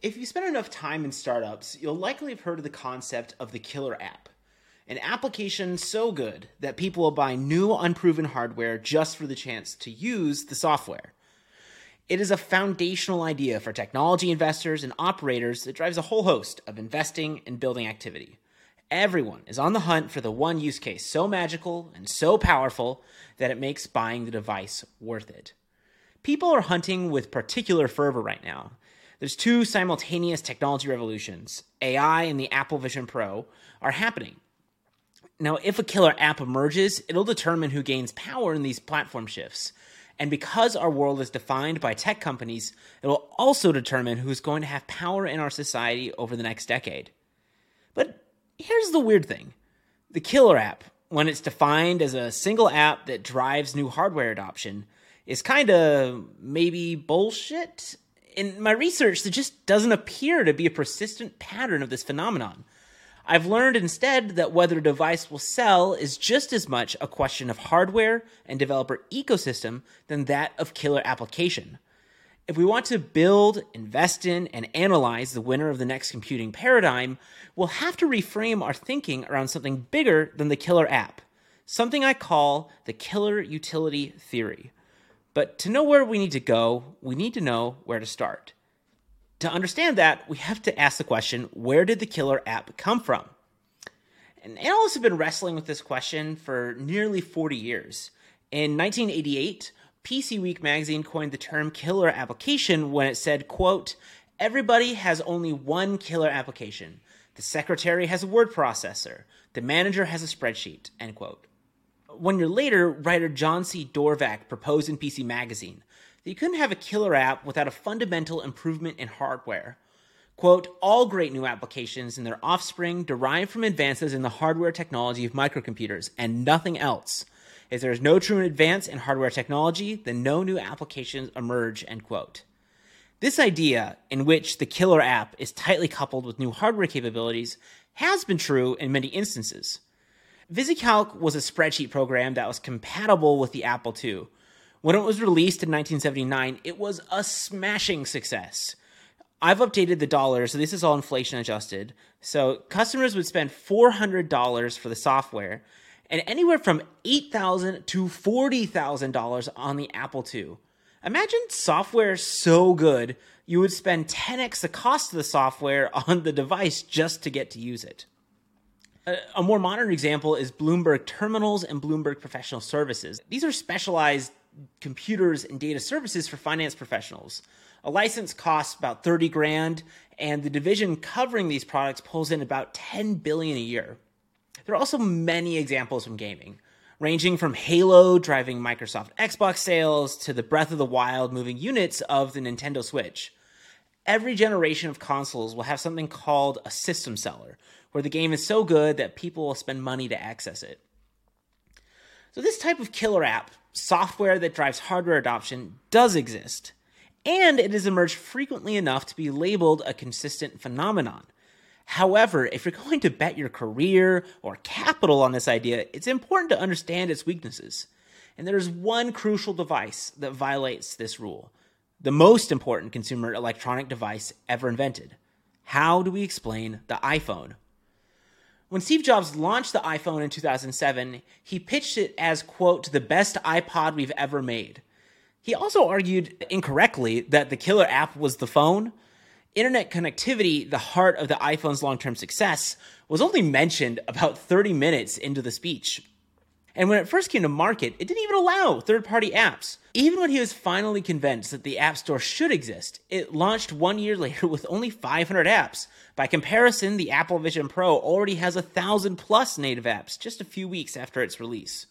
If you spend enough time in startups, you'll likely have heard of the concept of the killer app. An application so good that people will buy new, unproven hardware just for the chance to use the software. It is a foundational idea for technology investors and operators that drives a whole host of investing and building activity. Everyone is on the hunt for the one use case so magical and so powerful that it makes buying the device worth it. People are hunting with particular fervor right now there's two simultaneous technology revolutions, AI and the Apple Vision Pro, are happening. Now, if a killer app emerges, it'll determine who gains power in these platform shifts. And because our world is defined by tech companies, it will also determine who's going to have power in our society over the next decade. But here's the weird thing the killer app, when it's defined as a single app that drives new hardware adoption, is kind of maybe bullshit in my research, there just doesn't appear to be a persistent pattern of this phenomenon. I've learned instead that whether a device will sell is just as much a question of hardware and developer ecosystem than that of killer application. If we want to build, invest in, and analyze the winner of the next computing paradigm, we'll have to reframe our thinking around something bigger than the killer app, something I call the killer utility theory. But to know where we need to go, we need to know where to start. To understand that, we have to ask the question where did the killer app come from? And analysts have been wrestling with this question for nearly 40 years. In 1988, PC Week magazine coined the term killer application when it said, quote, everybody has only one killer application. The secretary has a word processor. The manager has a spreadsheet, end quote one year later, writer John C. Dvorak proposed in PC Magazine that you couldn't have a killer app without a fundamental improvement in hardware. Quote, all great new applications and their offspring derive from advances in the hardware technology of microcomputers and nothing else. If there is no true advance in hardware technology, then no new applications emerge, end quote. This idea, in which the killer app is tightly coupled with new hardware capabilities, has been true in many instances. VisiCalc was a spreadsheet program that was compatible with the Apple II. When it was released in 1979, it was a smashing success. I've updated the dollars, so this is all inflation adjusted. So customers would spend $400 for the software and anywhere from 8,000 to $40,000 on the Apple II. Imagine software so good you would spend 10x the cost of the software on the device just to get to use it. A, more modern example is Bloomberg Terminals and Bloomberg Professional Services. These are specialized computers and data services for finance professionals. A license costs about 30 grand, and the division covering these products pulls in about 10 billion a year. There are also many examples from gaming, ranging from Halo driving Microsoft Xbox sales to the Breath of the Wild moving units of the Nintendo Switch. Every generation of consoles will have something called a system seller, where the game is so good that people will spend money to access it. So, this type of killer app, software that drives hardware adoption, does exist, and it has emerged frequently enough to be labeled a consistent phenomenon. However, if you're going to bet your career or capital on this idea, it's important to understand its weaknesses. And there is one crucial device that violates this rule the most important consumer electronic device ever invented. How do we explain the iPhone? When Steve Jobs launched the iPhone in 2007, he pitched it as, quote, the best iPod we've ever made. He also argued incorrectly that the killer app was the phone. Internet connectivity, the heart of the iPhone's long term success, was only mentioned about 30 minutes into the speech. And when it first came to market, it didn't even allow third party apps. Even when he was finally convinced that the App Store should exist, it launched one year later with only 500 apps. By comparison, the Apple Vision Pro already has a thousand plus native apps just a few weeks after its release.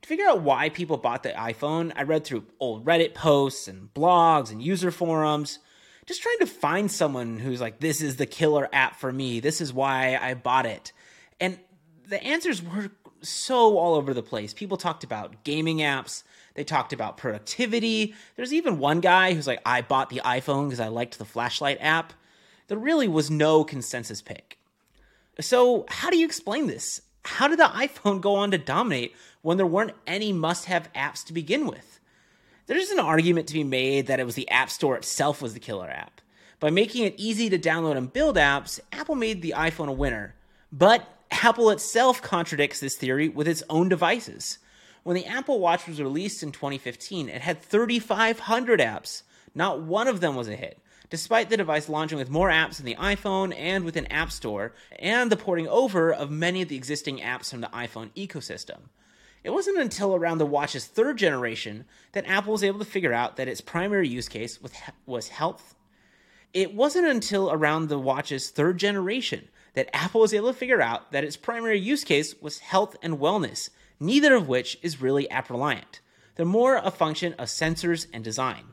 To figure out why people bought the iPhone, I read through old Reddit posts and blogs and user forums, just trying to find someone who's like, this is the killer app for me, this is why I bought it. And the answers were so all over the place. People talked about gaming apps, they talked about productivity. There's even one guy who's like, I bought the iPhone because I liked the flashlight app. There really was no consensus pick. So, how do you explain this? How did the iPhone go on to dominate when there weren't any must have apps to begin with? There's an argument to be made that it was the App Store itself was the killer app. By making it easy to download and build apps, Apple made the iPhone a winner. But Apple itself contradicts this theory with its own devices. When the Apple Watch was released in 2015, it had 3,500 apps. Not one of them was a hit, despite the device launching with more apps than the iPhone and with an App Store, and the porting over of many of the existing apps from the iPhone ecosystem. It wasn't until around the watch's third generation that Apple was able to figure out that its primary use case was health. It wasn't until around the watch's third generation that Apple was able to figure out that its primary use case was health and wellness, neither of which is really app reliant. They're more a function of sensors and design.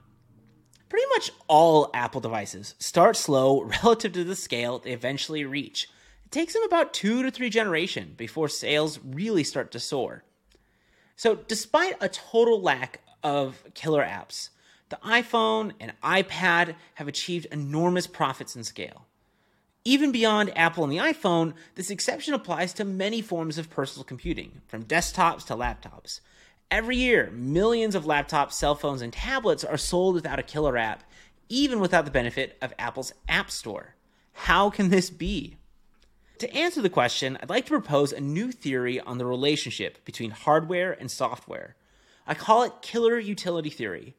Pretty much all Apple devices start slow relative to the scale they eventually reach. It takes them about two to three generations before sales really start to soar. So, despite a total lack of killer apps, the iPhone and iPad have achieved enormous profits and scale. Even beyond Apple and the iPhone, this exception applies to many forms of personal computing, from desktops to laptops. Every year, millions of laptops, cell phones, and tablets are sold without a killer app, even without the benefit of Apple's App Store. How can this be? To answer the question, I'd like to propose a new theory on the relationship between hardware and software. I call it killer utility theory.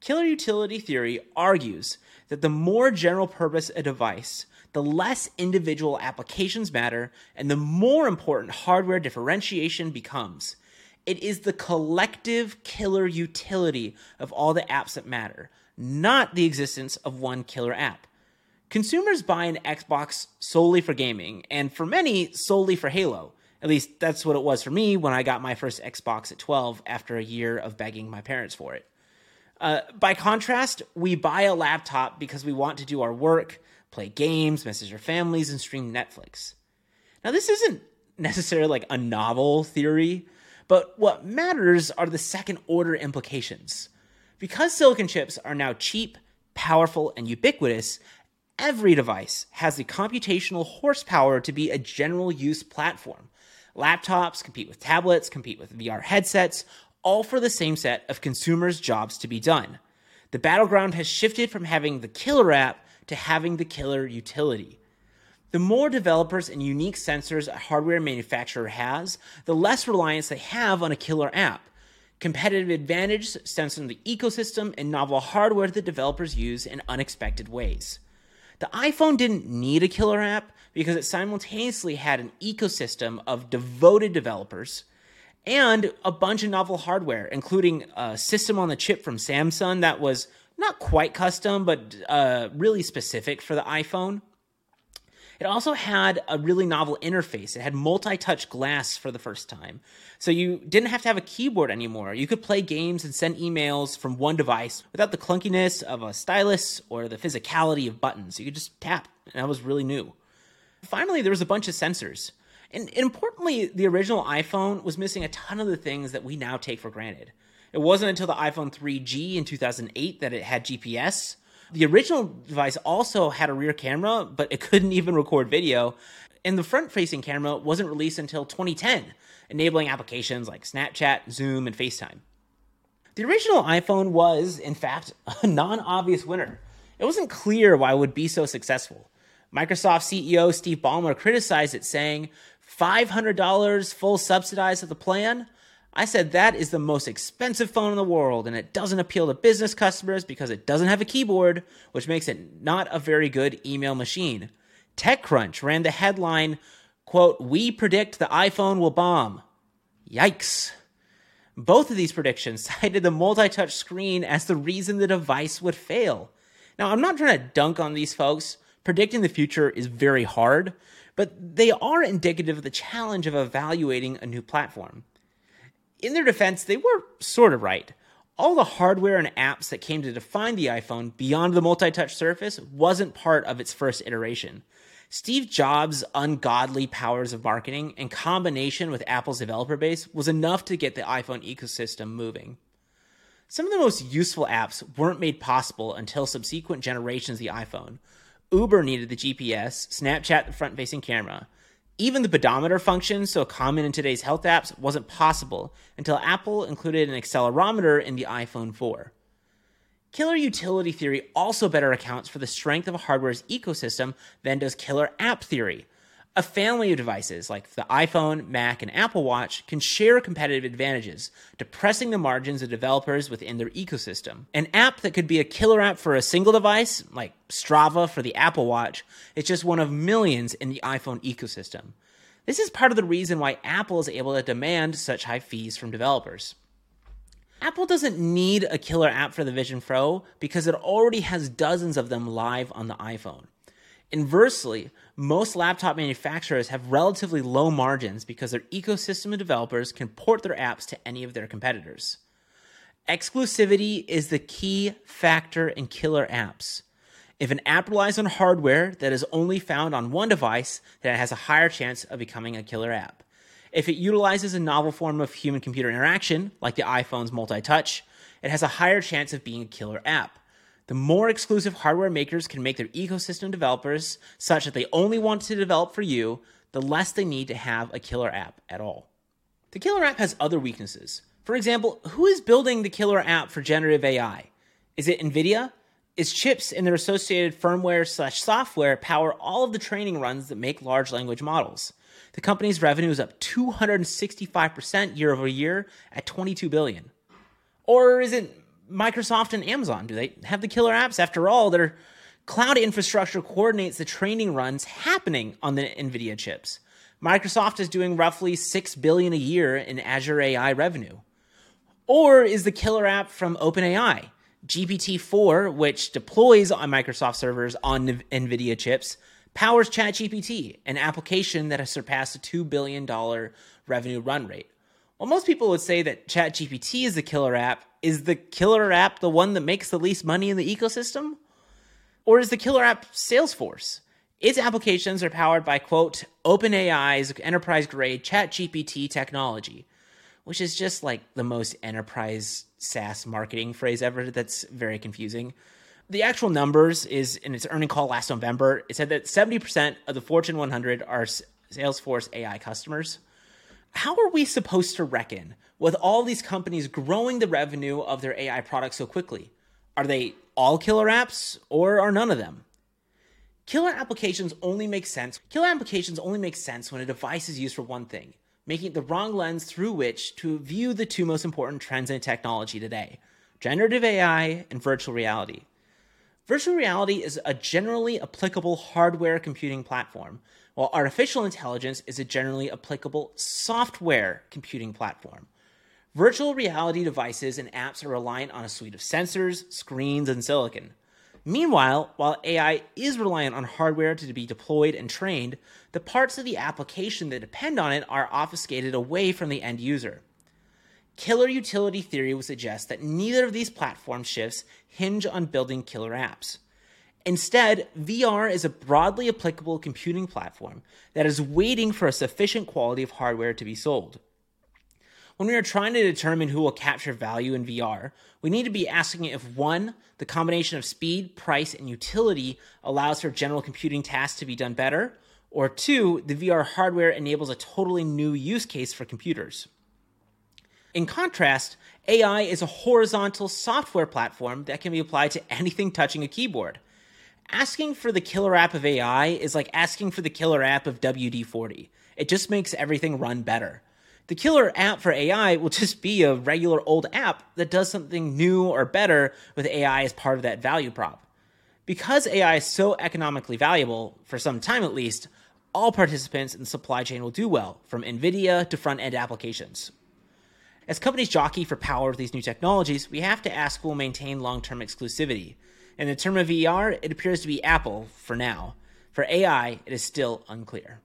Killer utility theory argues that the more general purpose a device, the less individual applications matter, and the more important hardware differentiation becomes. It is the collective killer utility of all the apps that matter, not the existence of one killer app. Consumers buy an Xbox solely for gaming, and for many, solely for Halo. At least that's what it was for me when I got my first Xbox at 12 after a year of begging my parents for it. Uh, by contrast, we buy a laptop because we want to do our work, play games, message our families, and stream Netflix. Now, this isn't necessarily like a novel theory, but what matters are the second order implications. Because silicon chips are now cheap, powerful, and ubiquitous, every device has the computational horsepower to be a general use platform. Laptops compete with tablets, compete with VR headsets, all for the same set of consumers' jobs to be done. The battleground has shifted from having the killer app to having the killer utility. The more developers and unique sensors a hardware manufacturer has, the less reliance they have on a killer app. Competitive advantage stems from the ecosystem and novel hardware that developers use in unexpected ways. The iPhone didn't need a killer app because it simultaneously had an ecosystem of devoted developers and a bunch of novel hardware, including a system on the chip from Samsung that was not quite custom, but uh, really specific for the iPhone. It also had a really novel interface. It had multi touch glass for the first time. So you didn't have to have a keyboard anymore. You could play games and send emails from one device without the clunkiness of a stylus or the physicality of buttons. You could just tap, and that was really new. Finally, there was a bunch of sensors. And importantly, the original iPhone was missing a ton of the things that we now take for granted. It wasn't until the iPhone 3G in 2008 that it had GPS. The original device also had a rear camera, but it couldn't even record video. And the front facing camera wasn't released until 2010, enabling applications like Snapchat, Zoom, and FaceTime. The original iPhone was, in fact, a non obvious winner. It wasn't clear why it would be so successful. Microsoft CEO Steve Ballmer criticized it, saying, $500 full subsidized of the plan? I said that is the most expensive phone in the world and it doesn't appeal to business customers because it doesn't have a keyboard, which makes it not a very good email machine. TechCrunch ran the headline, quote, "We predict the iPhone will bomb." Yikes. Both of these predictions cited the multi-touch screen as the reason the device would fail. Now, I'm not trying to dunk on these folks. Predicting the future is very hard, but they are indicative of the challenge of evaluating a new platform in their defense, they were sort of right. All the hardware and apps that came to define the iPhone beyond the multi touch surface wasn't part of its first iteration. Steve Jobs' ungodly powers of marketing in combination with Apple's developer base was enough to get the iPhone ecosystem moving. Some of the most useful apps weren't made possible until subsequent generations of the iPhone. Uber needed the GPS, Snapchat the front facing camera, even the pedometer function, so common in today's health apps, wasn't possible until Apple included an accelerometer in the iPhone 4. Killer utility theory also better accounts for the strength of a hardware's ecosystem than does killer app theory. A family of devices like the iPhone, Mac, and Apple Watch can share competitive advantages, depressing the margins of developers within their ecosystem. An app that could be a killer app for a single device, like Strava for the Apple Watch, is just one of millions in the iPhone ecosystem. This is part of the reason why Apple is able to demand such high fees from developers. Apple doesn't need a killer app for the Vision Pro because it already has dozens of them live on the iPhone. Inversely, most laptop manufacturers have relatively low margins because their ecosystem of developers can port their apps to any of their competitors. Exclusivity is the key factor in killer apps. If an app relies on hardware that is only found on one device, then it has a higher chance of becoming a killer app. If it utilizes a novel form of human computer interaction, like the iPhone's multi touch, it has a higher chance of being a killer app. The more exclusive hardware makers can make their ecosystem developers such that they only want to develop for you, the less they need to have a killer app at all. The killer app has other weaknesses. For example, who is building the killer app for generative AI? Is it NVIDIA? Its chips and their associated firmware slash software power all of the training runs that make large language models. The company's revenue is up 265% year over year at 22 billion. Or is it Microsoft and Amazon? Do they have the killer apps? After all, their cloud infrastructure coordinates the training runs happening on the Nvidia chips. Microsoft is doing roughly 6 billion a year in Azure AI revenue. Or is the killer app from OpenAI? GPT-4, which deploys on Microsoft servers on Nvidia chips, powers ChatGPT, an application that has surpassed a $2 billion revenue run rate. While most people would say that ChatGPT is the killer app, is the killer app the one that makes the least money in the ecosystem? Or is the killer app Salesforce? Its applications are powered by, quote, OpenAI's enterprise grade ChatGPT technology, which is just like the most enterprise SaaS marketing phrase ever that's very confusing the actual numbers is in its earning call last November. It said that 70% of the Fortune 100 are Salesforce AI customers. How are we supposed to reckon with all these companies growing the revenue of their AI products so quickly? Are they all killer apps or are none of them? Killer applications only make sense. Killer applications only make sense when a device is used for one thing, making it the wrong lens through which to view the two most important trends in technology today: generative AI and virtual reality. Virtual reality is a generally applicable hardware computing platform, while artificial intelligence is a generally applicable software computing platform. Virtual reality devices and apps are reliant on a suite of sensors, screens, and silicon. Meanwhile, while AI is reliant on hardware to be deployed and trained, the parts of the application that depend on it are obfuscated away from the end user. Killer utility theory would suggest that neither of these platform shifts hinge on building killer apps. Instead, VR is a broadly applicable computing platform that is waiting for a sufficient quality of hardware to be sold. When we are trying to determine who will capture value in VR, we need to be asking if one, the combination of speed, price, and utility allows for general computing tasks to be done better, or two, the VR hardware enables a totally new use case for computers. In contrast, AI is a horizontal software platform that can be applied to anything touching a keyboard. Asking for the killer app of AI is like asking for the killer app of WD 40. It just makes everything run better. The killer app for AI will just be a regular old app that does something new or better with AI as part of that value prop. Because AI is so economically valuable, for some time at least, all participants in the supply chain will do well, from NVIDIA to front end applications. As companies jockey for power with these new technologies, we have to ask who will maintain long term exclusivity. In the term of VR, it appears to be Apple for now. For AI, it is still unclear.